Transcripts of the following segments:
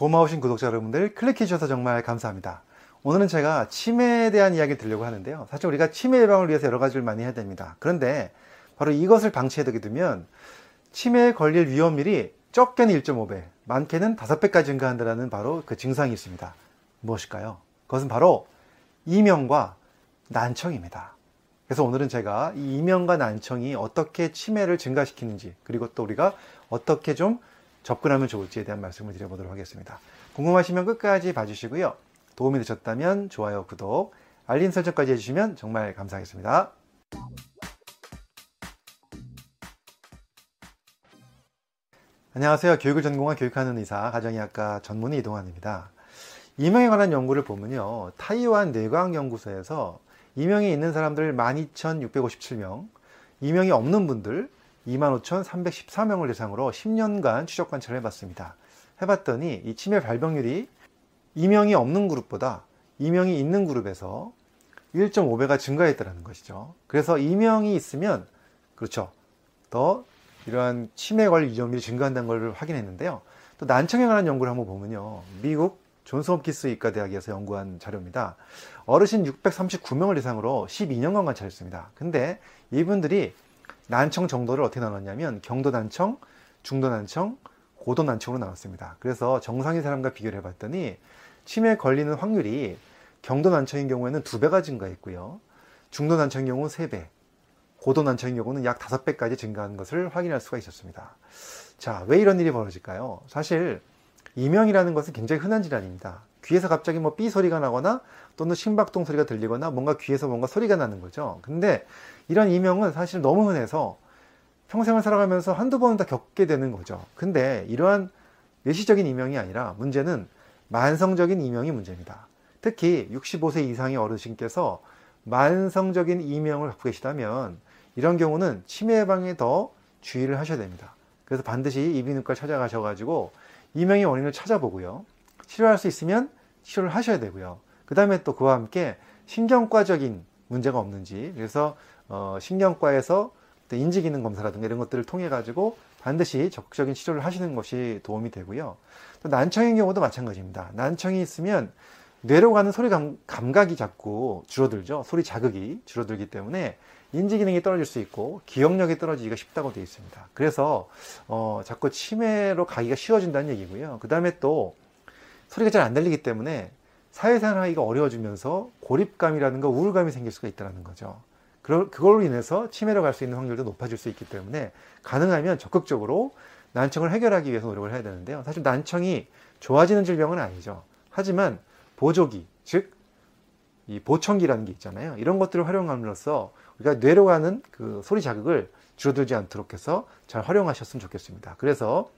고마우신 구독자 여러분들 클릭해 주셔서 정말 감사합니다. 오늘은 제가 치매에 대한 이야기를 드리려고 하는데요. 사실 우리가 치매 예방을 위해서 여러 가지를 많이 해야 됩니다. 그런데 바로 이것을 방치해 두게 되면 치매에 걸릴 위험률이 적게는 1.5배, 많게는 5배까지 증가한다는 바로 그 증상이 있습니다. 무엇일까요? 그것은 바로 이명과 난청입니다. 그래서 오늘은 제가 이 이명과 난청이 어떻게 치매를 증가시키는지 그리고 또 우리가 어떻게 좀 접근하면 좋을지에 대한 말씀을 드려보도록 하겠습니다. 궁금하시면 끝까지 봐주시고요. 도움이 되셨다면 좋아요, 구독, 알림 설정까지 해주시면 정말 감사하겠습니다. 안녕하세요. 교육을 전공한 교육하는 의사, 가정의학과 전문의 이동환입니다. 이명에 관한 연구를 보면요. 타이완 뇌과학연구소에서 이명이 있는 사람들 12,657명, 이명이 없는 분들 25,314명을 대상으로 10년간 추적 관찰을 해봤습니다. 해봤더니 이 치매 발병률이 이명이 없는 그룹보다 이명이 있는 그룹에서 1.5배가 증가했다는 것이죠. 그래서 이명이 있으면 그렇죠. 더 이러한 치매 관리 위험률이 증가한다는 걸 확인했는데요. 또 난청에 관한 연구를 한번 보면요. 미국 존스홉키스 의과 대학에서 연구한 자료입니다. 어르신 639명을 대상으로 12년간 관찰했습니다. 근데 이분들이 난청 정도를 어떻게 나눴냐면 경도 난청, 중도 난청, 고도 난청으로 나눴습니다. 그래서 정상인 사람과 비교를 해봤더니 치매에 걸리는 확률이 경도 난청인 경우에는 2배가 증가했고요. 중도 난청인 경우는 3배, 고도 난청인 경우는 약 5배까지 증가한 것을 확인할 수가 있었습니다. 자, 왜 이런 일이 벌어질까요? 사실 이명이라는 것은 굉장히 흔한 질환입니다. 귀에서 갑자기 뭐 삐 소리가 나거나 또는 심박동 소리가 들리거나 뭔가 귀에서 뭔가 소리가 나는 거죠. 근데 이런 이명은 사실 너무 흔해서 평생을 살아가면서 한두 번은 다 겪게 되는 거죠. 근데 이러한 일시적인 이명이 아니라 문제는 만성적인 이명이 문제입니다. 특히 65세 이상의 어르신께서 만성적인 이명을 갖고 계시다면 이런 경우는 치매 예방에 더 주의를 하셔야 됩니다. 그래서 반드시 이비인후과 찾아가셔가지고 이명의 원인을 찾아보고요. 치료할 수 있으면 치료를 하셔야 되고요. 그 다음에 또 그와 함께 신경과적인 문제가 없는지 그래서 어, 신경과에서 인지기능 검사라든가 이런 것들을 통해 가지고 반드시 적극적인 치료를 하시는 것이 도움이 되고요. 또 난청인 경우도 마찬가지입니다. 난청이 있으면 뇌로 가는 소리 감, 각이 자꾸 줄어들죠. 소리 자극이 줄어들기 때문에 인지 기능이 떨어질 수 있고 기억력이 떨어지기가 쉽다고 되어 있습니다. 그래서 어, 자꾸 치매로 가기가 쉬워진다는 얘기고요. 그 다음에 또 소리가 잘 안 들리기 때문에 사회생활 하기가 어려워지면서 고립감이라든가 우울감이 생길 수가 있다는 거죠. 그걸로 인해서 치매로 갈 수 있는 확률도 높아질 수 있기 때문에 가능하면 적극적으로 난청을 해결하기 위해서 노력을 해야 되는데요. 사실 난청이 좋아지는 질병은 아니죠. 하지만 보조기, 즉, 이 보청기라는 게 있잖아요. 이런 것들을 활용함으로써 우리가 뇌로 가는 그 소리 자극을 줄어들지 않도록 해서 잘 활용하셨으면 좋겠습니다. 그래서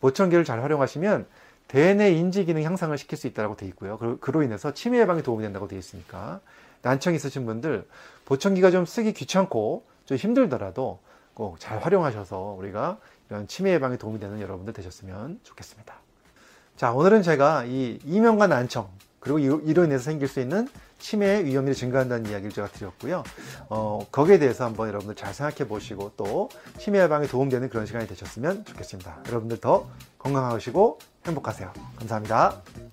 보청기를 잘 활용하시면 대뇌 인지 기능 향상을 시킬 수 있다고 되어 있고요. 그로 인해서 치매 예방에 도움이 된다고 되어 있으니까 난청 있으신 분들 보청기가 좀 쓰기 귀찮고 좀 힘들더라도 꼭 잘 활용하셔서 우리가 이런 치매 예방에 도움이 되는 여러분들 되셨으면 좋겠습니다. 자, 오늘은 제가 이 이명과 난청 그리고 이로 인해서 생길 수 있는 치매 위험이 증가한다는 이야기를 제가 드렸고요. 어, 거기에 대해서 한번 여러분들 잘 생각해 보시고 또 치매 예방에 도움되는 그런 시간이 되셨으면 좋겠습니다. 여러분들 더 건강하시고 행복하세요. 감사합니다.